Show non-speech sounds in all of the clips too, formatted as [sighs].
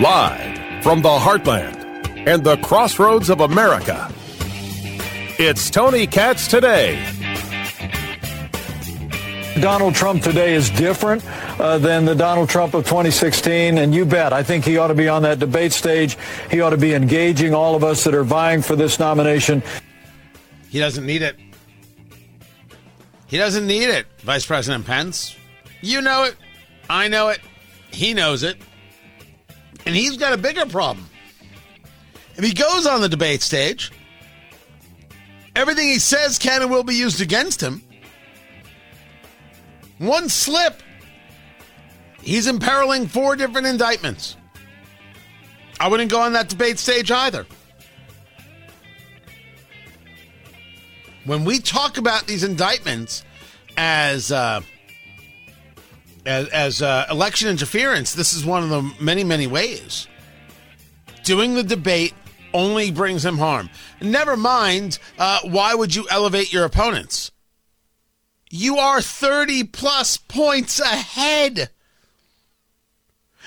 Live from the heartland and the crossroads of America, it's Tony Katz today. Donald Trump today is different uh, than the Donald Trump of 2016, and you bet. I think he ought to be on that debate stage. He ought to be engaging all of us that are vying for this nomination. He doesn't need it. He doesn't need it, Vice President Pence. You know it. I know it. He knows it. And he's got a bigger problem. If he goes on the debate stage, everything he says can and will be used against him. One slip, he's imperiling four different indictments. I wouldn't go on that debate stage either. When we talk about these indictments as uh, as, as uh, election interference, this is one of the many, many ways. Doing the debate only brings him harm. Never mind, uh, why would you elevate your opponents? You are 30 plus points ahead.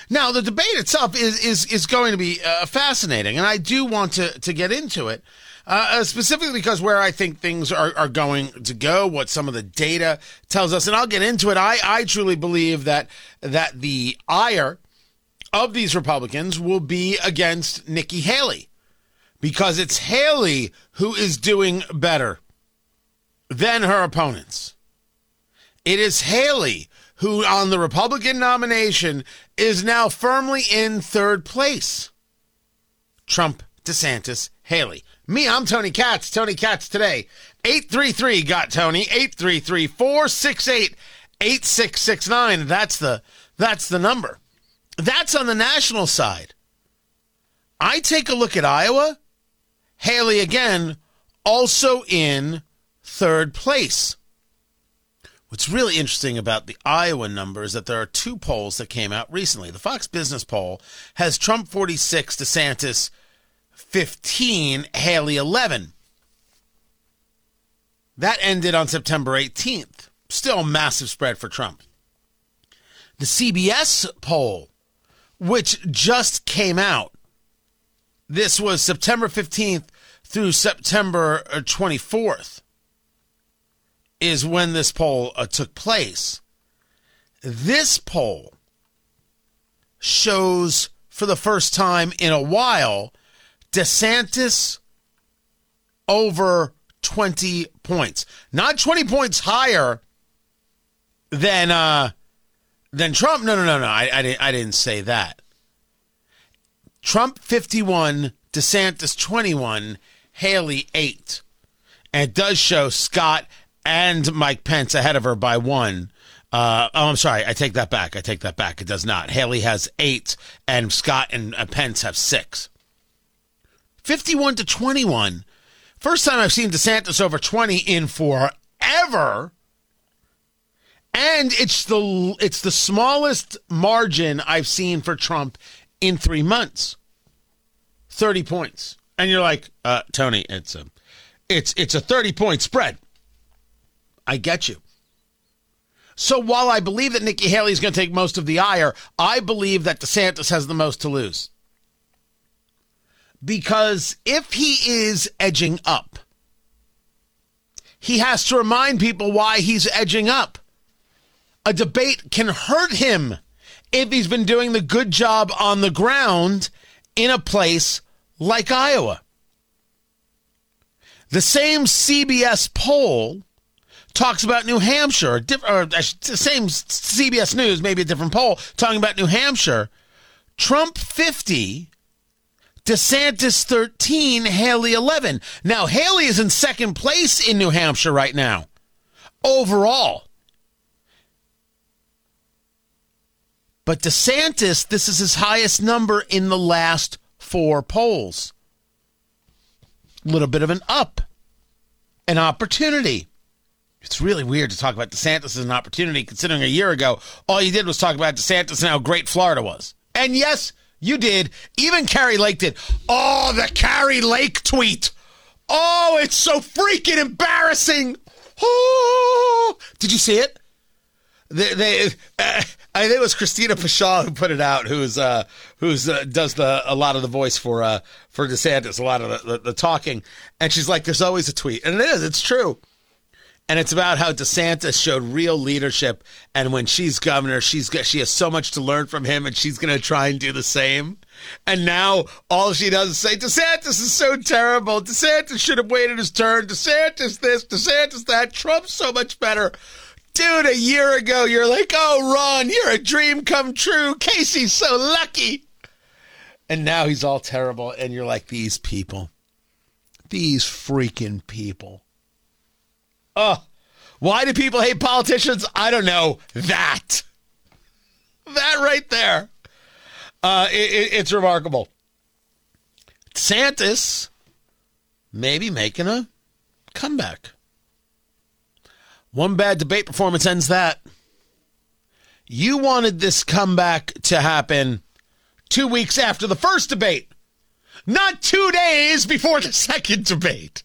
Now, the debate itself is, is, is going to be uh, fascinating, and I do want to, to get into it. Uh, uh, specifically because where I think things are, are going to go, what some of the data tells us, and I'll get into it. I, I truly believe that that the ire of these Republicans will be against Nikki Haley because it's Haley who is doing better than her opponents. It is Haley who, on the Republican nomination, is now firmly in third place. Trump, DeSantis, Haley. Me, I'm Tony Katz. Tony Katz today. 833 got Tony. 833 468 8669. That's the that's the number. That's on the national side. I take a look at Iowa. Haley again, also in third place. What's really interesting about the Iowa number is that there are two polls that came out recently. The Fox Business poll has Trump 46, DeSantis 15, Haley 11. That ended on September 18th. Still massive spread for Trump. The CBS poll, which just came out, this was September 15th through September 24th, is when this poll uh, took place. This poll shows for the first time in a while DeSantis over 20 points. Not 20 points higher than uh than Trump. No, no, no, no. I, I didn't I didn't say that. Trump 51, DeSantis 21, Haley 8. And it does show Scott and Mike Pence ahead of her by one. Uh, oh, I'm sorry. I take that back. I take that back. It does not. Haley has eight, and Scott and uh, Pence have six. 51 to 21. First time I've seen DeSantis over 20 in forever. And it's the it's the smallest margin I've seen for Trump in 3 months. 30 points. And you're like, uh, Tony, it's a it's it's a 30 point spread. I get you. So while I believe that Nikki Haley is going to take most of the ire, I believe that DeSantis has the most to lose because if he is edging up, he has to remind people why he's edging up. A debate can hurt him if he's been doing the good job on the ground in a place like Iowa. The same CBS poll talks about New Hampshire, or the same CBS News, maybe a different poll, talking about New Hampshire. Trump 50 DeSantis 13, Haley 11. Now, Haley is in second place in New Hampshire right now, overall. But DeSantis, this is his highest number in the last four polls. A little bit of an up, an opportunity. It's really weird to talk about DeSantis as an opportunity, considering a year ago all you did was talk about DeSantis and how great Florida was. And yes, you did. Even Kari Lake did. Oh, the Kari Lake tweet. Oh, it's so freaking embarrassing. Oh, did you see it? they, they uh, I think it was Christina Pushaw who put it out, who's uh, who's uh, does the a lot of the voice for uh, for DeSantis, a lot of the, the, the talking, and she's like, "There's always a tweet," and it is, it's true. And it's about how DeSantis showed real leadership, and when she's governor, she's she has so much to learn from him, and she's going to try and do the same. And now all she does is say, DeSantis is so terrible. DeSantis should have waited his turn. DeSantis this, DeSantis that. Trump's so much better. Dude, a year ago, you're like, oh, Ron, you're a dream come true. Casey's so lucky. And now he's all terrible. And you're like, these people, these freaking people. Oh, why do people hate politicians? I don't know. That. That right there. Uh, it, it, it's remarkable. Santis maybe making a comeback. One bad debate performance ends that. You wanted this comeback to happen two weeks after the first debate, not two days before the second debate.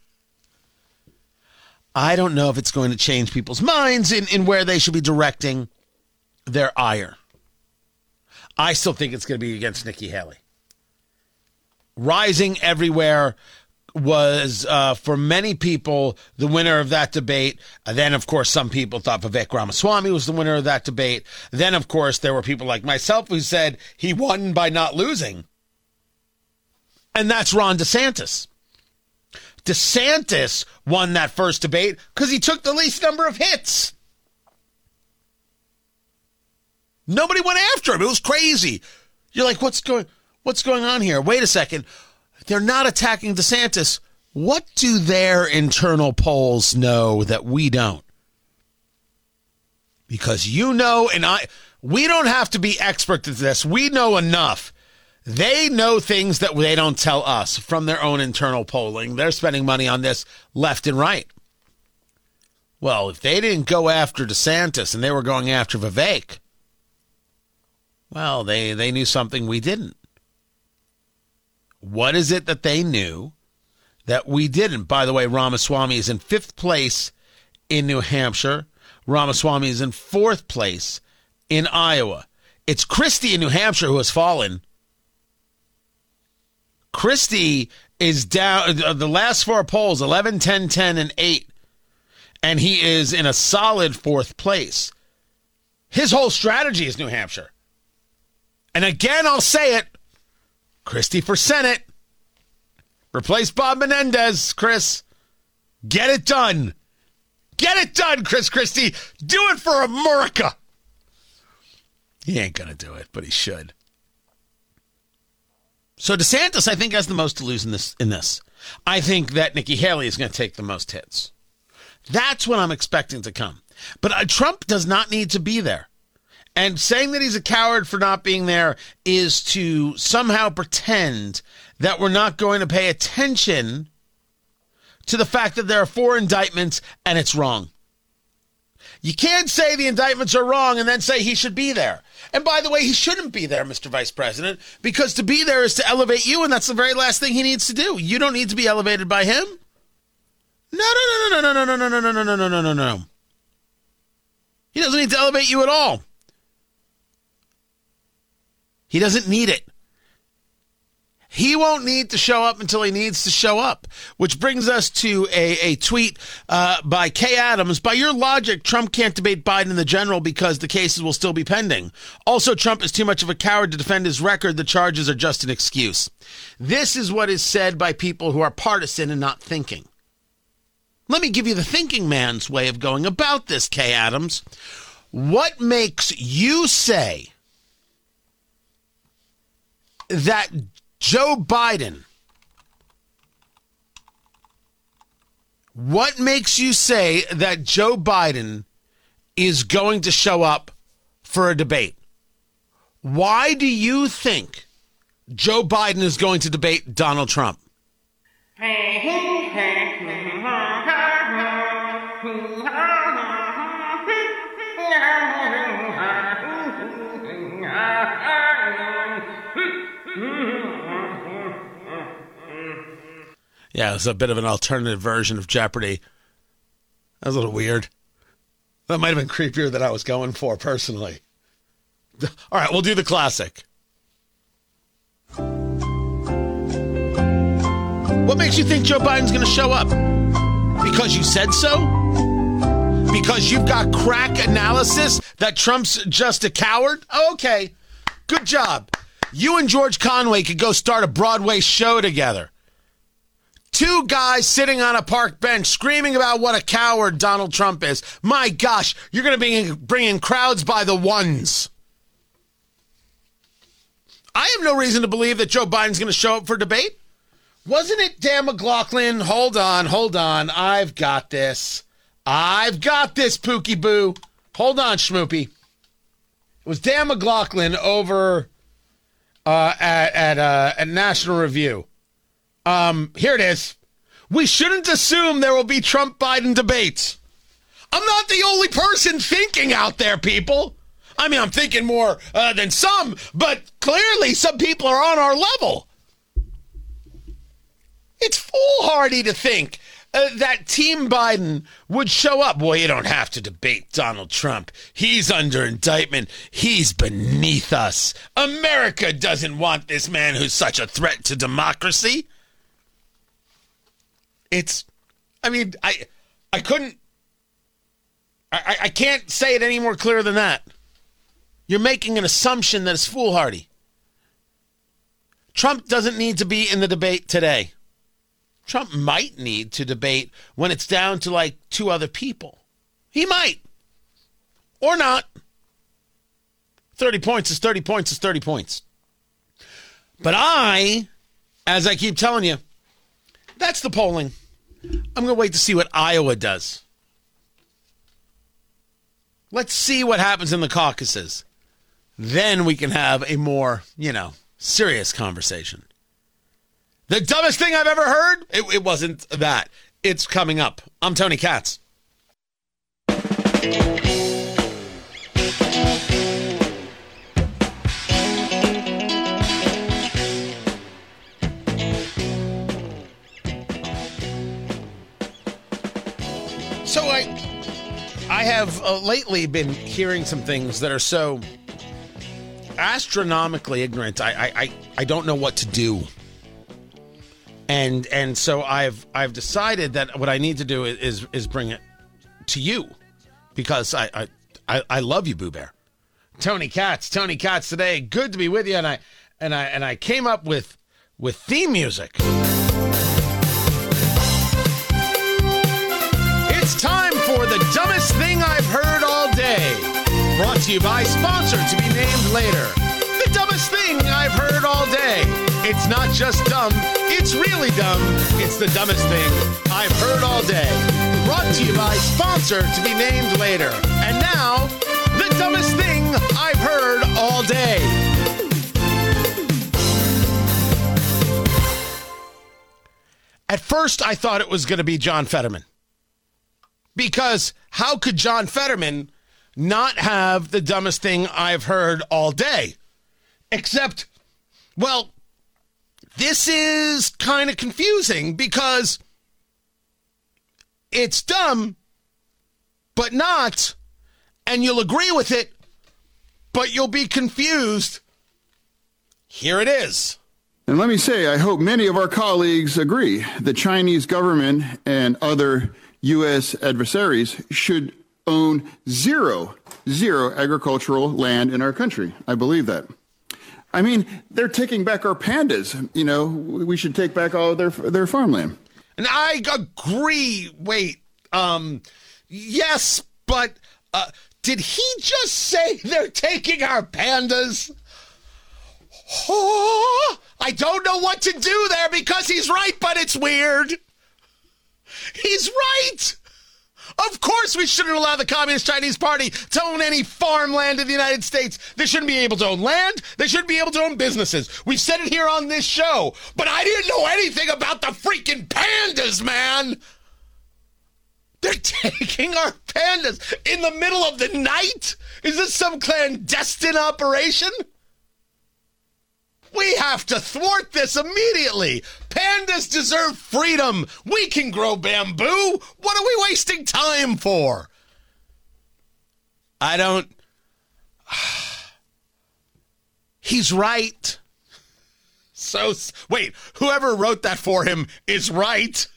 I don't know if it's going to change people's minds in, in where they should be directing their ire. I still think it's going to be against Nikki Haley. Rising everywhere was uh, for many people the winner of that debate. Uh, then, of course, some people thought Vivek Ramaswamy was the winner of that debate. Then, of course, there were people like myself who said he won by not losing. And that's Ron DeSantis. DeSantis won that first debate because he took the least number of hits. Nobody went after him. It was crazy. You're like, what's going what's going on here? Wait a second. They're not attacking DeSantis. What do their internal polls know that we don't? Because you know and I we don't have to be experts at this. We know enough they know things that they don't tell us from their own internal polling. They're spending money on this left and right. Well, if they didn't go after DeSantis and they were going after Vivek, well, they, they knew something we didn't. What is it that they knew that we didn't? By the way, Ramaswamy is in fifth place in New Hampshire. Ramaswamy is in fourth place in Iowa. It's Christie in New Hampshire who has fallen Christie is down uh, the last four polls 11, 10, 10, and 8. And he is in a solid fourth place. His whole strategy is New Hampshire. And again, I'll say it Christie for Senate. Replace Bob Menendez, Chris. Get it done. Get it done, Chris Christie. Do it for America. He ain't going to do it, but he should. So DeSantis, I think, has the most to lose in this. In this, I think that Nikki Haley is going to take the most hits. That's what I'm expecting to come. But uh, Trump does not need to be there. And saying that he's a coward for not being there is to somehow pretend that we're not going to pay attention to the fact that there are four indictments and it's wrong. You can't say the indictments are wrong and then say he should be there. And by the way, he shouldn't be there, Mr. Vice President, because to be there is to elevate you, and that's the very last thing he needs to do. You don't need to be elevated by him. No, no, no, no, no, no, no, no, no, no, no, no, no, no, no. No. He doesn't need to elevate you at all. He doesn't need it. He won't need to show up until he needs to show up, which brings us to a, a tweet uh, by Kay Adams. By your logic, Trump can't debate Biden in the general because the cases will still be pending. Also, Trump is too much of a coward to defend his record. The charges are just an excuse. This is what is said by people who are partisan and not thinking. Let me give you the thinking man's way of going about this, Kay Adams. What makes you say that Joe Biden, what makes you say that Joe Biden is going to show up for a debate? Why do you think Joe Biden is going to debate Donald Trump? Yeah, it was a bit of an alternative version of Jeopardy. That was a little weird. That might have been creepier than I was going for personally. All right, we'll do the classic. What makes you think Joe Biden's going to show up? Because you said so? Because you've got crack analysis that Trump's just a coward? Okay, good job. You and George Conway could go start a Broadway show together. Two guys sitting on a park bench screaming about what a coward Donald Trump is. My gosh, you're going to be bringing crowds by the ones. I have no reason to believe that Joe Biden's going to show up for debate. Wasn't it Dan McLaughlin? Hold on, hold on. I've got this. I've got this, Pookie Boo. Hold on, Schmoopy. It was Dan McLaughlin over uh, at at, uh, at National Review. Um, here it is. We shouldn't assume there will be Trump Biden debates. I'm not the only person thinking out there, people. I mean, I'm thinking more uh, than some, but clearly some people are on our level. It's foolhardy to think uh, that Team Biden would show up. Boy, you don't have to debate Donald Trump. He's under indictment. He's beneath us. America doesn't want this man who's such a threat to democracy. It's, I mean, I, I couldn't, I, I can't say it any more clear than that. You're making an assumption that is foolhardy. Trump doesn't need to be in the debate today. Trump might need to debate when it's down to like two other people. He might. Or not. 30 points is 30 points is 30 points. But I, as I keep telling you, that's the polling. I'm going to wait to see what Iowa does. Let's see what happens in the caucuses. Then we can have a more, you know, serious conversation. The dumbest thing I've ever heard? It, it wasn't that. It's coming up. I'm Tony Katz. So I, I have uh, lately been hearing some things that are so astronomically ignorant. I, I, I, I don't know what to do and and so I've I've decided that what I need to do is is bring it to you because I I I, love you, Boo Bear. Tony Katz, Tony Katz today. Good to be with you, and I and I and I came up with with theme music. The dumbest thing I've heard all day. Brought to you by sponsor to be named later. The dumbest thing I've heard all day. It's not just dumb, it's really dumb. It's the dumbest thing I've heard all day. Brought to you by sponsor to be named later. And now, the dumbest thing I've heard all day. At first, I thought it was going to be John Fetterman. Because how could John Fetterman not have the dumbest thing I've heard all day? Except, well, this is kind of confusing because it's dumb, but not, and you'll agree with it, but you'll be confused. Here it is. And let me say, I hope many of our colleagues agree the Chinese government and other U.S. adversaries should own zero, zero agricultural land in our country. I believe that. I mean, they're taking back our pandas. You know, we should take back all their their farmland. And I agree. Wait, um, yes, but uh, did he just say they're taking our pandas? Oh, I don't know what to do there because he's right, but it's weird. He's right. Of course, we shouldn't allow the Communist Chinese Party to own any farmland in the United States. They shouldn't be able to own land. They shouldn't be able to own businesses. We've said it here on this show, but I didn't know anything about the freaking pandas, man. They're [laughs] taking our pandas in the middle of the night? Is this some clandestine operation? We have to thwart this immediately. Pandas deserve freedom. We can grow bamboo. What are we wasting time for? I don't. [sighs] He's right. So, wait, whoever wrote that for him is right.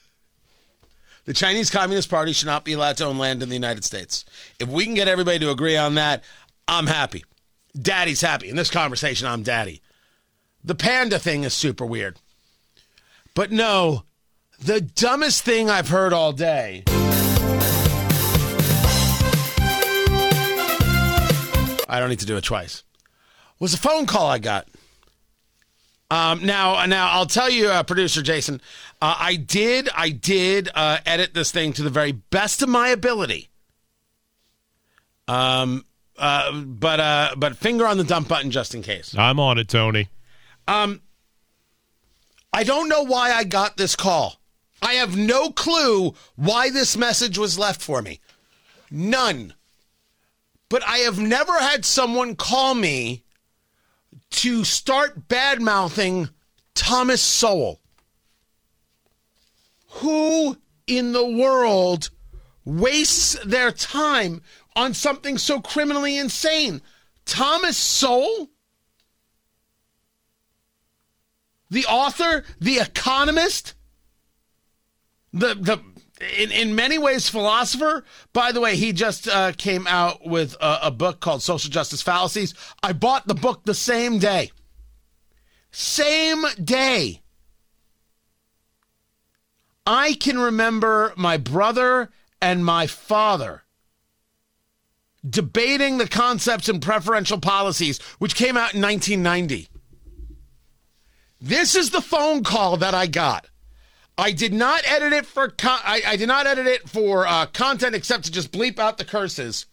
The Chinese Communist Party should not be allowed to own land in the United States. If we can get everybody to agree on that, I'm happy. Daddy's happy. In this conversation, I'm daddy. The panda thing is super weird. But no, the dumbest thing I've heard all day. I don't need to do it twice. Was a phone call I got. Um, now, now I'll tell you, uh, producer Jason, uh, I did, I did uh, edit this thing to the very best of my ability. Um, uh, but uh, but finger on the dump button just in case. I'm on it, Tony. Um, I don't know why I got this call. I have no clue why this message was left for me. None. But I have never had someone call me to start bad mouthing Thomas Sowell. Who in the world wastes their time on something so criminally insane? Thomas Sowell? The author, the economist, the the in, in many ways philosopher. By the way, he just uh, came out with a, a book called Social Justice Fallacies. I bought the book the same day. Same day. I can remember my brother and my father debating the concepts and preferential policies, which came out in 1990. This is the phone call that I got. I did not edit it for con- I, I did not edit it for uh, content except to just bleep out the curses.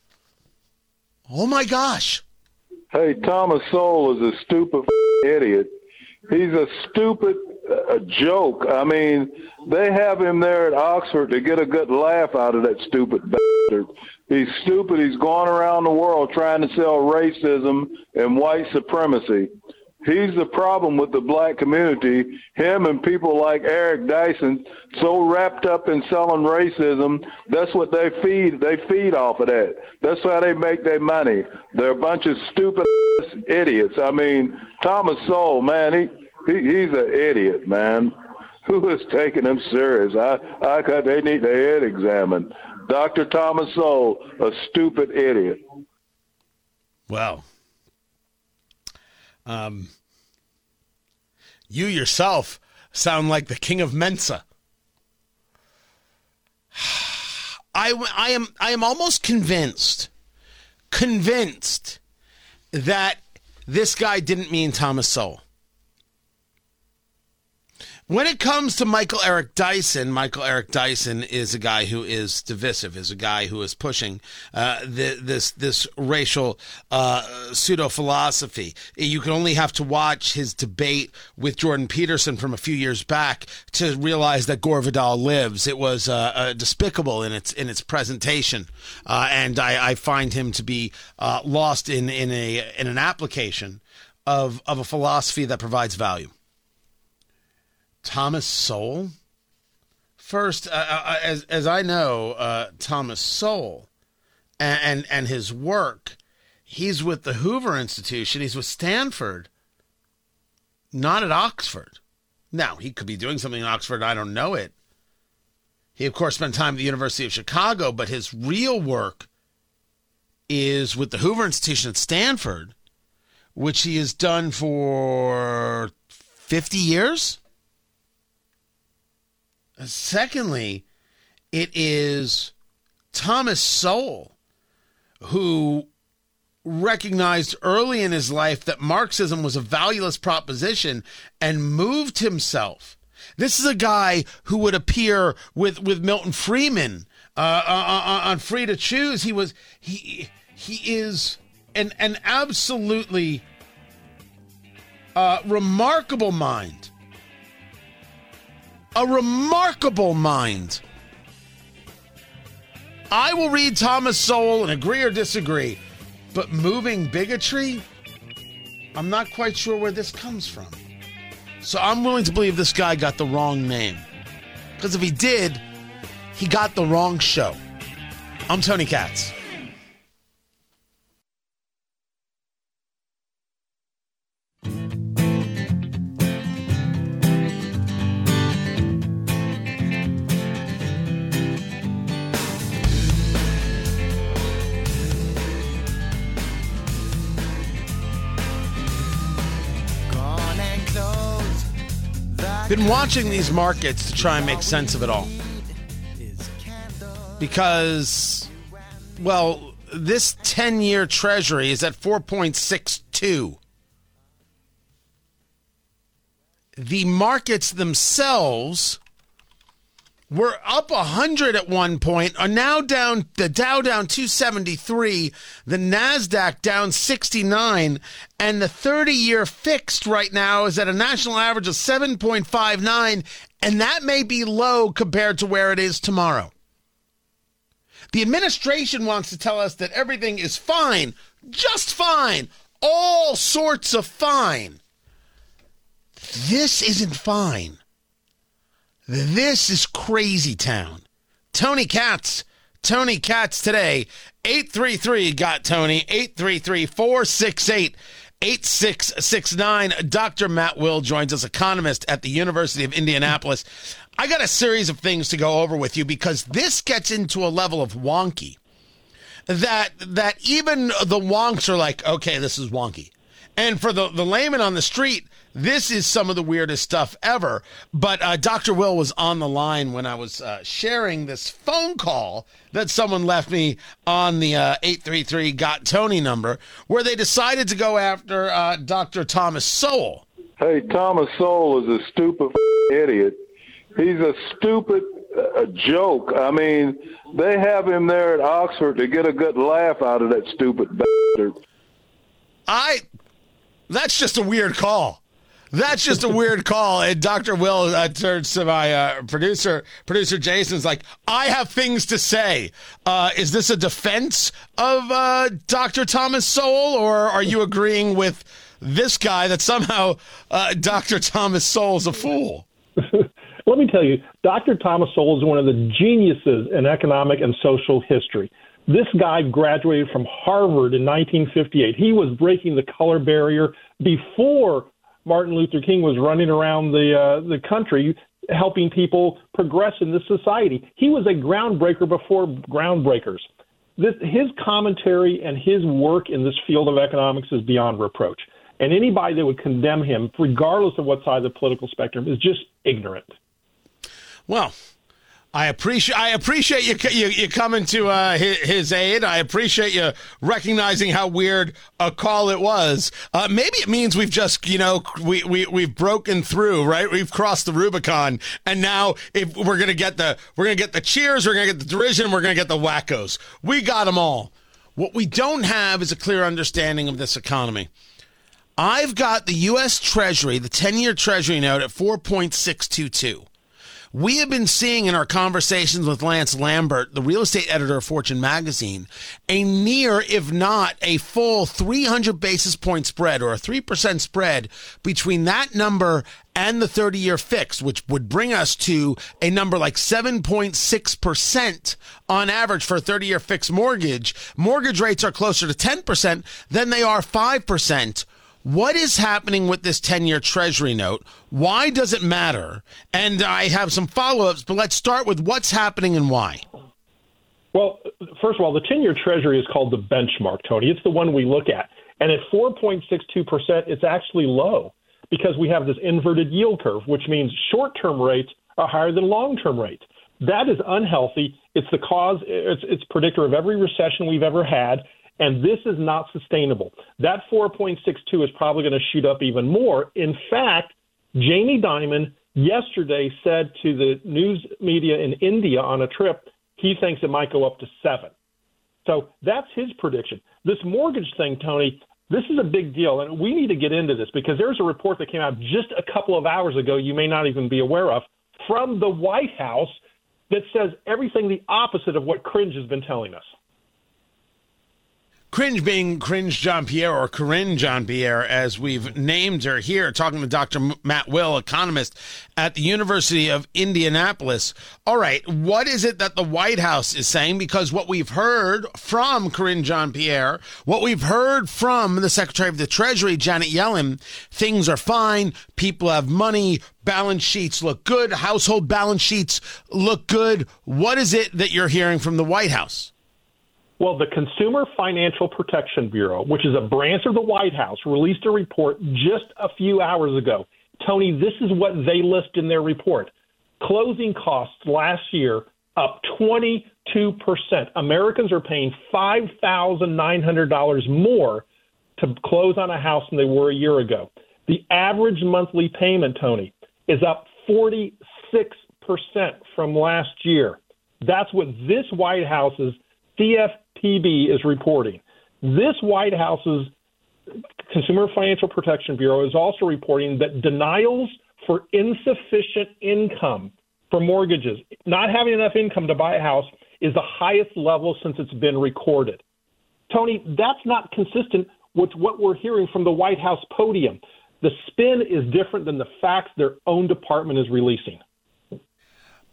Oh my gosh! Hey, Thomas Sowell is a stupid idiot. He's a stupid uh, joke. I mean, they have him there at Oxford to get a good laugh out of that stupid bastard. He's stupid. He's going around the world trying to sell racism and white supremacy. He's the problem with the black community. Him and people like Eric Dyson, so wrapped up in selling racism, that's what they feed. They feed off of that. That's how they make their money. They're a bunch of stupid idiots. I mean, Thomas Sowell, man, he, he he's an idiot, man. Who is taking him serious? I I they need their head examined. Dr. Thomas Sowell, a stupid idiot. Well, um, you yourself sound like the king of Mensa. [sighs] I, I am I am almost convinced, convinced that this guy didn't mean Thomas Sowell. When it comes to Michael Eric Dyson, Michael Eric Dyson is a guy who is divisive, is a guy who is pushing uh, the, this this racial uh, pseudo philosophy. You can only have to watch his debate with Jordan Peterson from a few years back to realize that Gore Vidal lives. It was uh, uh despicable in its in its presentation, uh, and I, I, find him to be uh, lost in in a in an application of of a philosophy that provides value. Thomas Sowell. First, uh, uh, uh, as as I know, uh, Thomas Sowell and, and and his work, he's with the Hoover Institution. He's with Stanford, not at Oxford. Now he could be doing something in Oxford. I don't know it. He of course spent time at the University of Chicago, but his real work is with the Hoover Institution at Stanford, which he has done for fifty years. Secondly, it is Thomas Sowell who recognized early in his life that Marxism was a valueless proposition and moved himself. This is a guy who would appear with, with Milton Friedman uh, uh, uh on Free to Choose. He was he he is an an absolutely uh, remarkable mind a remarkable mind. I will read Thomas Sowell and agree or disagree, but moving bigotry, I'm not quite sure where this comes from. So I'm willing to believe this guy got the wrong name. Because if he did, he got the wrong show. I'm Tony Katz. Been watching these markets to try and make sense of it all. Because, well, this 10 year treasury is at 4.62. The markets themselves were up 100 at one point, are now down, the Dow down 273, the NASDAQ down 69, and the 30 year fixed right now is at a national average of 7.59, and that may be low compared to where it is tomorrow. The administration wants to tell us that everything is fine, just fine, all sorts of fine. This isn't fine. This is crazy town. Tony Katz. Tony Katz today. 833 got Tony. 833 468 8669. Dr. Matt Will joins us, economist at the University of Indianapolis. I got a series of things to go over with you because this gets into a level of wonky that that even the wonks are like, okay, this is wonky. And for the, the layman on the street, this is some of the weirdest stuff ever. But uh, Dr. Will was on the line when I was uh, sharing this phone call that someone left me on the uh, 833 Got Tony number, where they decided to go after uh, Dr. Thomas Sowell. Hey, Thomas Sowell is a stupid idiot. He's a stupid uh, joke. I mean, they have him there at Oxford to get a good laugh out of that stupid bastard. I. That's just a weird call. That's just a weird call. And Dr. Will uh, turns to my uh, producer, producer Jason's like, I have things to say. Uh, is this a defense of uh, Dr. Thomas Sowell, or are you agreeing with this guy that somehow uh, Dr. Thomas Sowell's a fool? [laughs] Let me tell you, Dr. Thomas Sowell is one of the geniuses in economic and social history. This guy graduated from Harvard in 1958. He was breaking the color barrier before Martin Luther King was running around the uh, the country helping people progress in this society. He was a groundbreaker before groundbreakers. This, his commentary and his work in this field of economics is beyond reproach. And anybody that would condemn him, regardless of what side of the political spectrum, is just ignorant. Well, I appreciate I appreciate you you, you coming to uh, his, his, aid. I appreciate you recognizing how weird a call it was. Uh, maybe it means we've just you know we we we've broken through right. We've crossed the Rubicon, and now if we're gonna get the we're gonna get the cheers, we're gonna get the derision, we're gonna get the wackos. We got them all. What we don't have is a clear understanding of this economy. I've got the U.S. Treasury, the ten-year Treasury note at four point six two two. We have been seeing in our conversations with Lance Lambert, the real estate editor of Fortune magazine, a near, if not a full 300 basis point spread or a 3% spread between that number and the 30 year fix, which would bring us to a number like 7.6% on average for a 30 year fixed mortgage. Mortgage rates are closer to 10% than they are 5%. What is happening with this 10 year Treasury note? Why does it matter? And I have some follow ups, but let's start with what's happening and why. Well, first of all, the 10 year Treasury is called the benchmark, Tony. It's the one we look at. And at 4.62%, it's actually low because we have this inverted yield curve, which means short term rates are higher than long term rates. That is unhealthy. It's the cause, it's, it's predictor of every recession we've ever had and this is not sustainable. That 4.62 is probably going to shoot up even more. In fact, Jamie Dimon yesterday said to the news media in India on a trip, he thinks it might go up to seven. So that's his prediction. This mortgage thing, Tony, this is a big deal, and we need to get into this because there's a report that came out just a couple of hours ago you may not even be aware of from the White House that says everything the opposite of what Cringe has been telling us. Cringe being Cringe Jean-Pierre or Karine Jean-Pierre, as we've named her here, talking to Dr. Matt Will, economist at the University of Indianapolis. All right, what is it that the White House is saying? Because what we've heard from Karine Jean-Pierre, what we've heard from the Secretary of the Treasury, Janet Yellen, things are fine, people have money, balance sheets look good, household balance sheets look good. What is it that you're hearing from the White House? Well, the Consumer Financial Protection Bureau, which is a branch of the White House, released a report just a few hours ago Tony, this is what they list in their report. Closing costs last year up 22%. Americans are paying $5,900 more to close on a house than they were a year ago. The average monthly payment, Tony, is up 46% from last year. That's what this White House's CFPB is reporting. This White House's Consumer Financial Protection Bureau is also reporting that denials for insufficient income for mortgages, not having enough income to buy a house, is the highest level since it's been recorded. Tony, that's not consistent with what we're hearing from the White House podium. The spin is different than the facts their own department is releasing.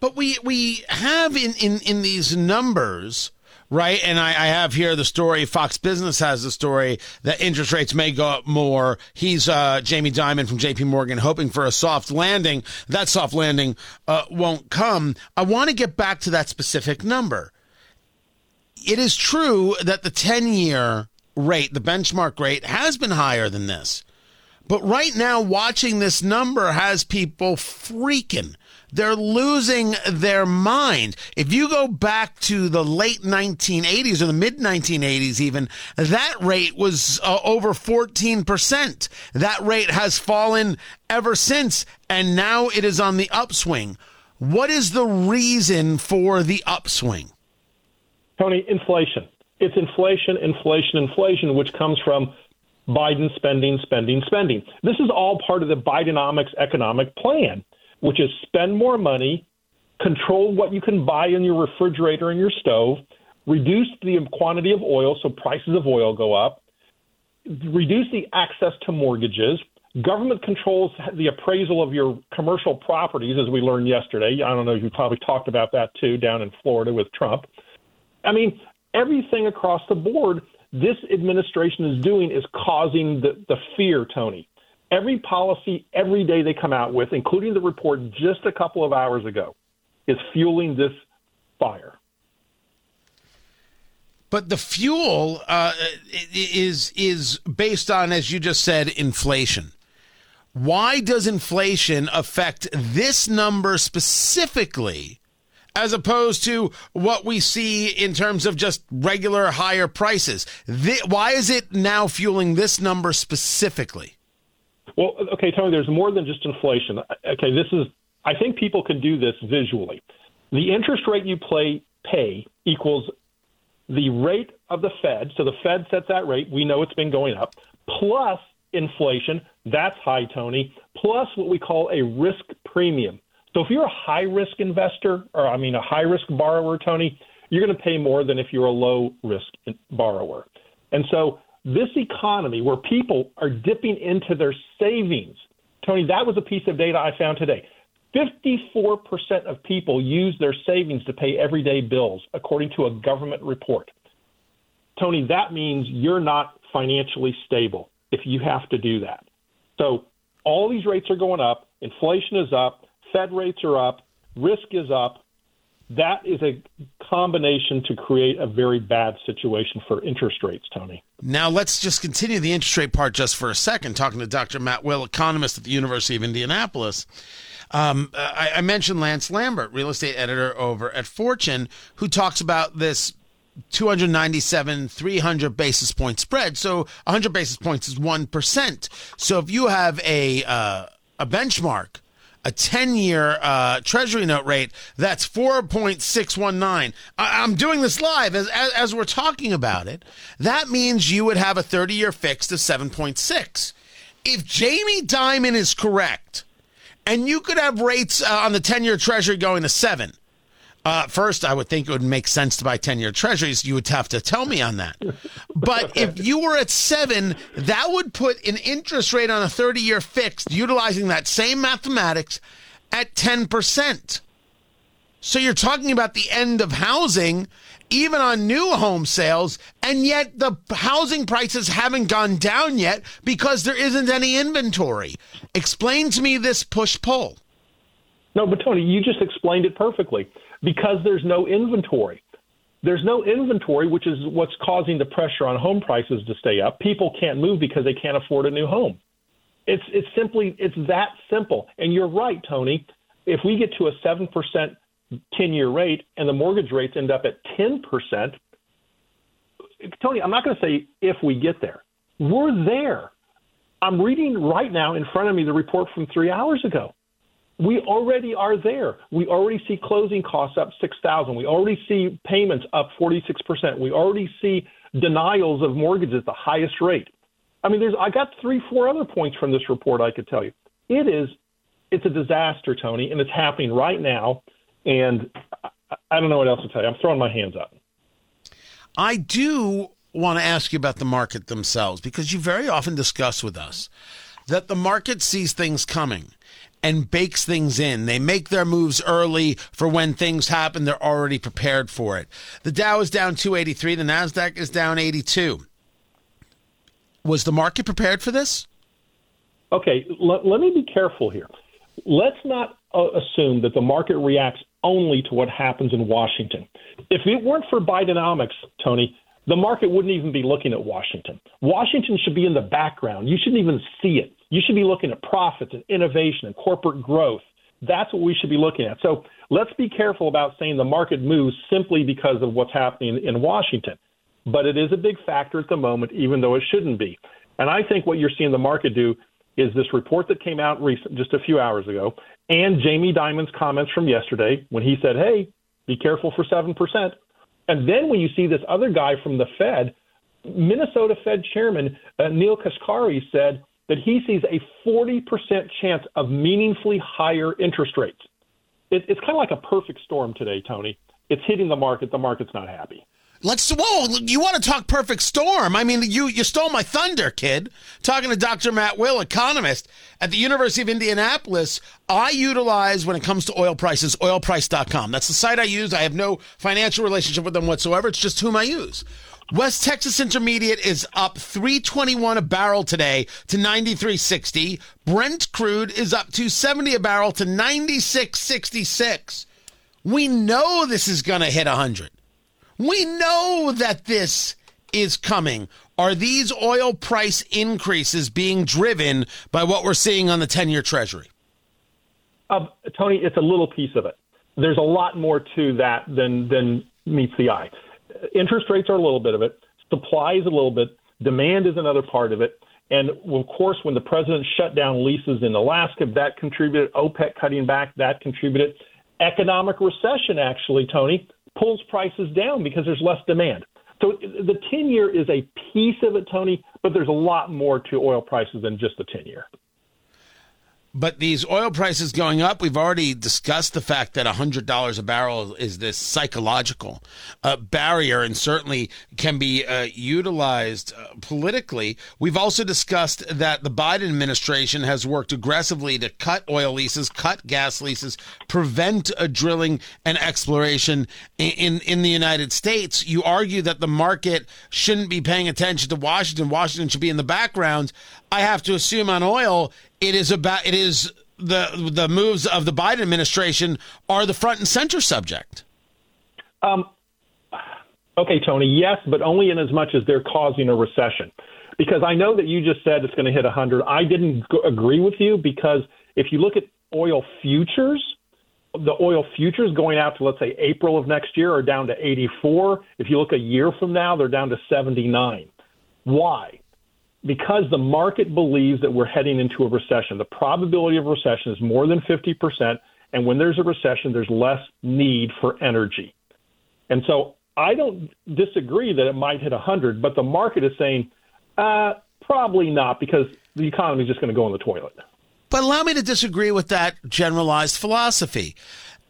But we we have in in, in these numbers right? And I, I, have here the story. Fox Business has the story that interest rates may go up more. He's uh, Jamie Dimon from J.P. Morgan, hoping for a soft landing. That soft landing uh, won't come. I want to get back to that specific number. It is true that the ten-year rate, the benchmark rate, has been higher than this. But right now, watching this number has people freaking. They're losing their mind. If you go back to the late 1980s or the mid 1980s, even, that rate was uh, over 14%. That rate has fallen ever since, and now it is on the upswing. What is the reason for the upswing? Tony, inflation. It's inflation, inflation, inflation, which comes from Biden spending, spending, spending. This is all part of the Bidenomics economic plan, which is spend more money, control what you can buy in your refrigerator and your stove, reduce the quantity of oil so prices of oil go up, reduce the access to mortgages. Government controls the appraisal of your commercial properties, as we learned yesterday. I don't know, you probably talked about that too down in Florida with Trump. I mean, everything across the board this administration is doing is causing the, the fear, Tony. Every policy, every day they come out with, including the report just a couple of hours ago, is fueling this fire. But the fuel uh, is is based on, as you just said, inflation. Why does inflation affect this number specifically as opposed to what we see in terms of just regular higher prices. why is it now fueling this number specifically? Well, okay, Tony, there's more than just inflation. Okay, this is, I think people can do this visually. The interest rate you play, pay equals the rate of the Fed. So the Fed sets that rate. We know it's been going up, plus inflation. That's high, Tony, plus what we call a risk premium. So if you're a high risk investor, or I mean a high risk borrower, Tony, you're going to pay more than if you're a low risk borrower. And so this economy where people are dipping into their savings, Tony, that was a piece of data I found today. 54% of people use their savings to pay everyday bills, according to a government report. Tony, that means you're not financially stable if you have to do that. So all these rates are going up, inflation is up, Fed rates are up, risk is up. That is a combination to create a very bad situation for interest rates, Tony. Now, let's just continue the interest rate part just for a second, talking to Dr. Matt Will, economist at the University of Indianapolis. Um, I, I mentioned Lance Lambert, real estate editor over at Fortune, who talks about this 297 300 basis point spread so 100 basis points is 1% so if you have a uh, a benchmark a 10 year uh, treasury note rate that's 4.619 I- am doing this live as, as, as we're talking about it. That means you would have a 30 year fixed of 7.6 if jamie dimon is correct and you could have rates uh, on the 10 year treasury going to 7 uh, first, I would think it would make sense to buy 10 year treasuries. You would have to tell me on that. [laughs] But if you were at seven, that would put an interest rate on a 30 year fixed, utilizing that same mathematics, at 10%. So you're talking about the end of housing, even on new home sales, and yet the housing prices haven't gone down yet because there isn't any inventory. Explain to me this push pull. No, but Tony, you just explained it perfectly because there's no inventory. There's no inventory, which is what's causing the pressure on home prices to stay up. People can't move because they can't afford a new home. It's it's simply it's that simple. And you're right, Tony. If we get to a seven percent ten year rate and the mortgage rates end up at ten percent, Tony, I'm not going to say if we get there. We're there. I'm reading right now in front of me the report from three hours ago. We already are there. We already see closing costs up 6,000. We already see payments up 46%. We already see denials of mortgages the highest rate. I mean, there's I got three, four other points from this report I could tell you. It is, it's a disaster, Tony, and it's happening right now. And I, I don't know what else to tell you. I'm throwing my hands up. I do want to ask you about the market themselves because you very often discuss with us that the market sees things coming and bakes things in. They make their moves early for when things happen. They're already prepared for it. The Dow is down 283. The NASDAQ is down 82. Was the market prepared for this? Okay, let, let me be careful here. Let's not uh, assume that the market reacts only to what happens in Washington. If it weren't for Bidenomics, Tony, the market wouldn't even be looking at Washington. Washington should be in the background. You shouldn't even see it. You should be looking at profits and innovation and corporate growth. That's what we should be looking at. So let's be careful about saying the market moves simply because of what's happening in Washington. But it is a big factor at the moment, even though it shouldn't be. And I think what you're seeing the market do is this report that came out recent, just a few hours ago, and Jamie Dimon's comments from yesterday when he said, hey, be careful for 7%. And then when you see this other guy from the Fed, Minnesota Fed Chairman uh, Neel Kashkari said that he sees a 40% chance of meaningfully higher interest rates. It, it's kind of like a perfect storm today, Tony. It's hitting the market. The market's not happy. Let's whoa! You want to talk perfect storm? I mean, you you stole my thunder, kid. Talking to Dr. Matt Will, economist at the University of Indianapolis. I utilize when it comes to oil prices, oilprice.com. That's the site I use. I have no financial relationship with them whatsoever. It's just whom I use. West Texas Intermediate is up 321 a barrel today to 93.60. Brent crude is up 270 a barrel to 96.66. We know this is going to hit 100. We know that this is coming. Are these oil price increases being driven by what we're seeing on the 10-year treasury? Uh, Tony, it's a little piece of it. There's a lot more to that than than meets the eye interest rates are a little bit of it. Supply is a little bit. Demand is another part of it. And of course, when the president shut down leases in Alaska, that contributed. OPEC cutting back, that contributed. Economic recession, actually, Tony, pulls prices down because there's less demand. So the 10 year is a piece of it, Tony, but there's a lot more to oil prices than just the 10 year. But these oil prices going up, we've already discussed the fact that $100 a barrel is this psychological uh, barrier and certainly can be uh, utilized uh, politically. We've also discussed that the Biden administration has worked aggressively to cut oil leases, cut gas leases, prevent drilling and exploration in, in, in the United States. You argue that the market shouldn't be paying attention to Washington. Washington should be in the background. I have to assume on oil, it is about it is the the moves of the Biden administration are the front and center subject. Um, okay, Tony. Yes, but only in as much as they're causing a recession. Because I know that you just said it's going to hit 100. I didn't g- agree with you because if you look at oil futures, the oil futures going out to let's say April of next year are down to 84. If you look a year from now, they're down to 79. Why? Because the market believes that we're heading into a recession. The probability of recession is more than 50%. And when there's a recession, there's less need for energy. And so I don't disagree that it might hit 100, but the market is saying uh, probably not because the economy is just going to go in the toilet. But allow me to disagree with that generalized philosophy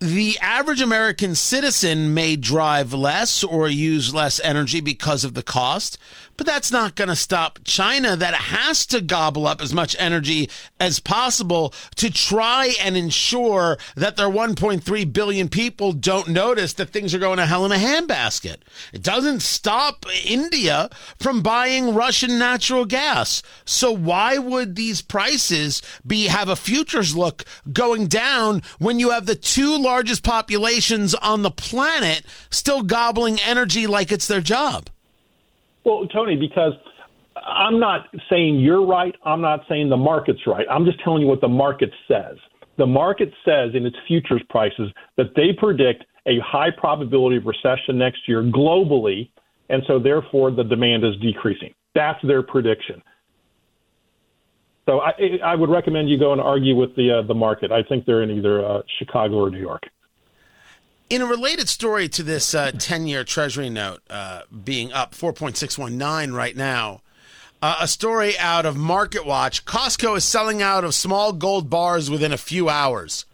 the average American citizen may drive less or use less energy because of the cost, but that's not going to stop China that has to gobble up as much energy as possible to try and ensure that their 1.3 billion people don't notice that things are going to hell in a handbasket. It doesn't stop India from buying Russian natural gas. So why would these prices be have a futures look going down when you have the two largest populations on the planet still gobbling energy like it's their job? Well, Tony, because I'm not saying you're right. I'm not saying the market's right. I'm just telling you what the market says. The market says in its futures prices that they predict a high probability of recession next year globally, and so therefore the demand is decreasing. That's their prediction. So I, I would recommend you go and argue with the uh, the market. I think they're in either uh, Chicago or New York. In a related story to this uh, 10 year Treasury note uh, being up 4.619 right now, uh, a story out of Market Watch Costco is selling out of small gold bars within a few hours.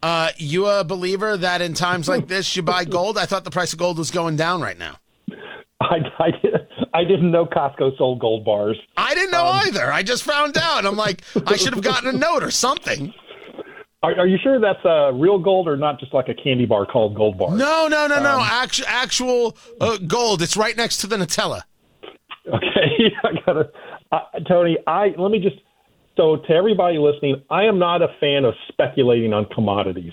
Uh, you a believer that in times like this you buy gold? I thought the price of gold was going down right now. [laughs] I, I, I didn't know Costco sold gold bars. I didn't know um, either. I just found out. I'm like, [laughs] I should have gotten a note or something. Are, are you sure that's uh, real gold or not just like a candy bar called Gold Bar? No, no, no, um, no. Actual, actual uh, gold. It's right next to the Nutella. Okay, [laughs] I gotta, uh, Tony. I let me just. So to everybody listening, I am not a fan of speculating on commodities.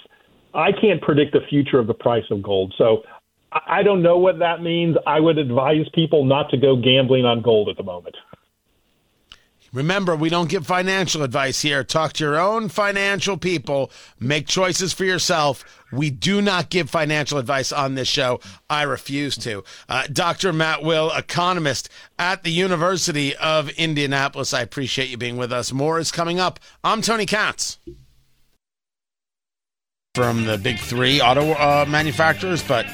I can't predict the future of the price of gold. So I don't know what that means. I would advise people not to go gambling on gold at the moment. Remember, we don't give financial advice here. Talk to your own financial people. Make choices for yourself. We do not give financial advice on this show. I refuse to. Uh, Dr. Matt Will, economist at the University of Indianapolis. I appreciate you being with us. More is coming up. I'm Tony Katz. From the big three auto uh, manufacturers, but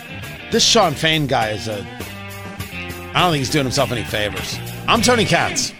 this Shawn Fain guy is a. I don't think he's doing himself any favors. I'm Tony Katz.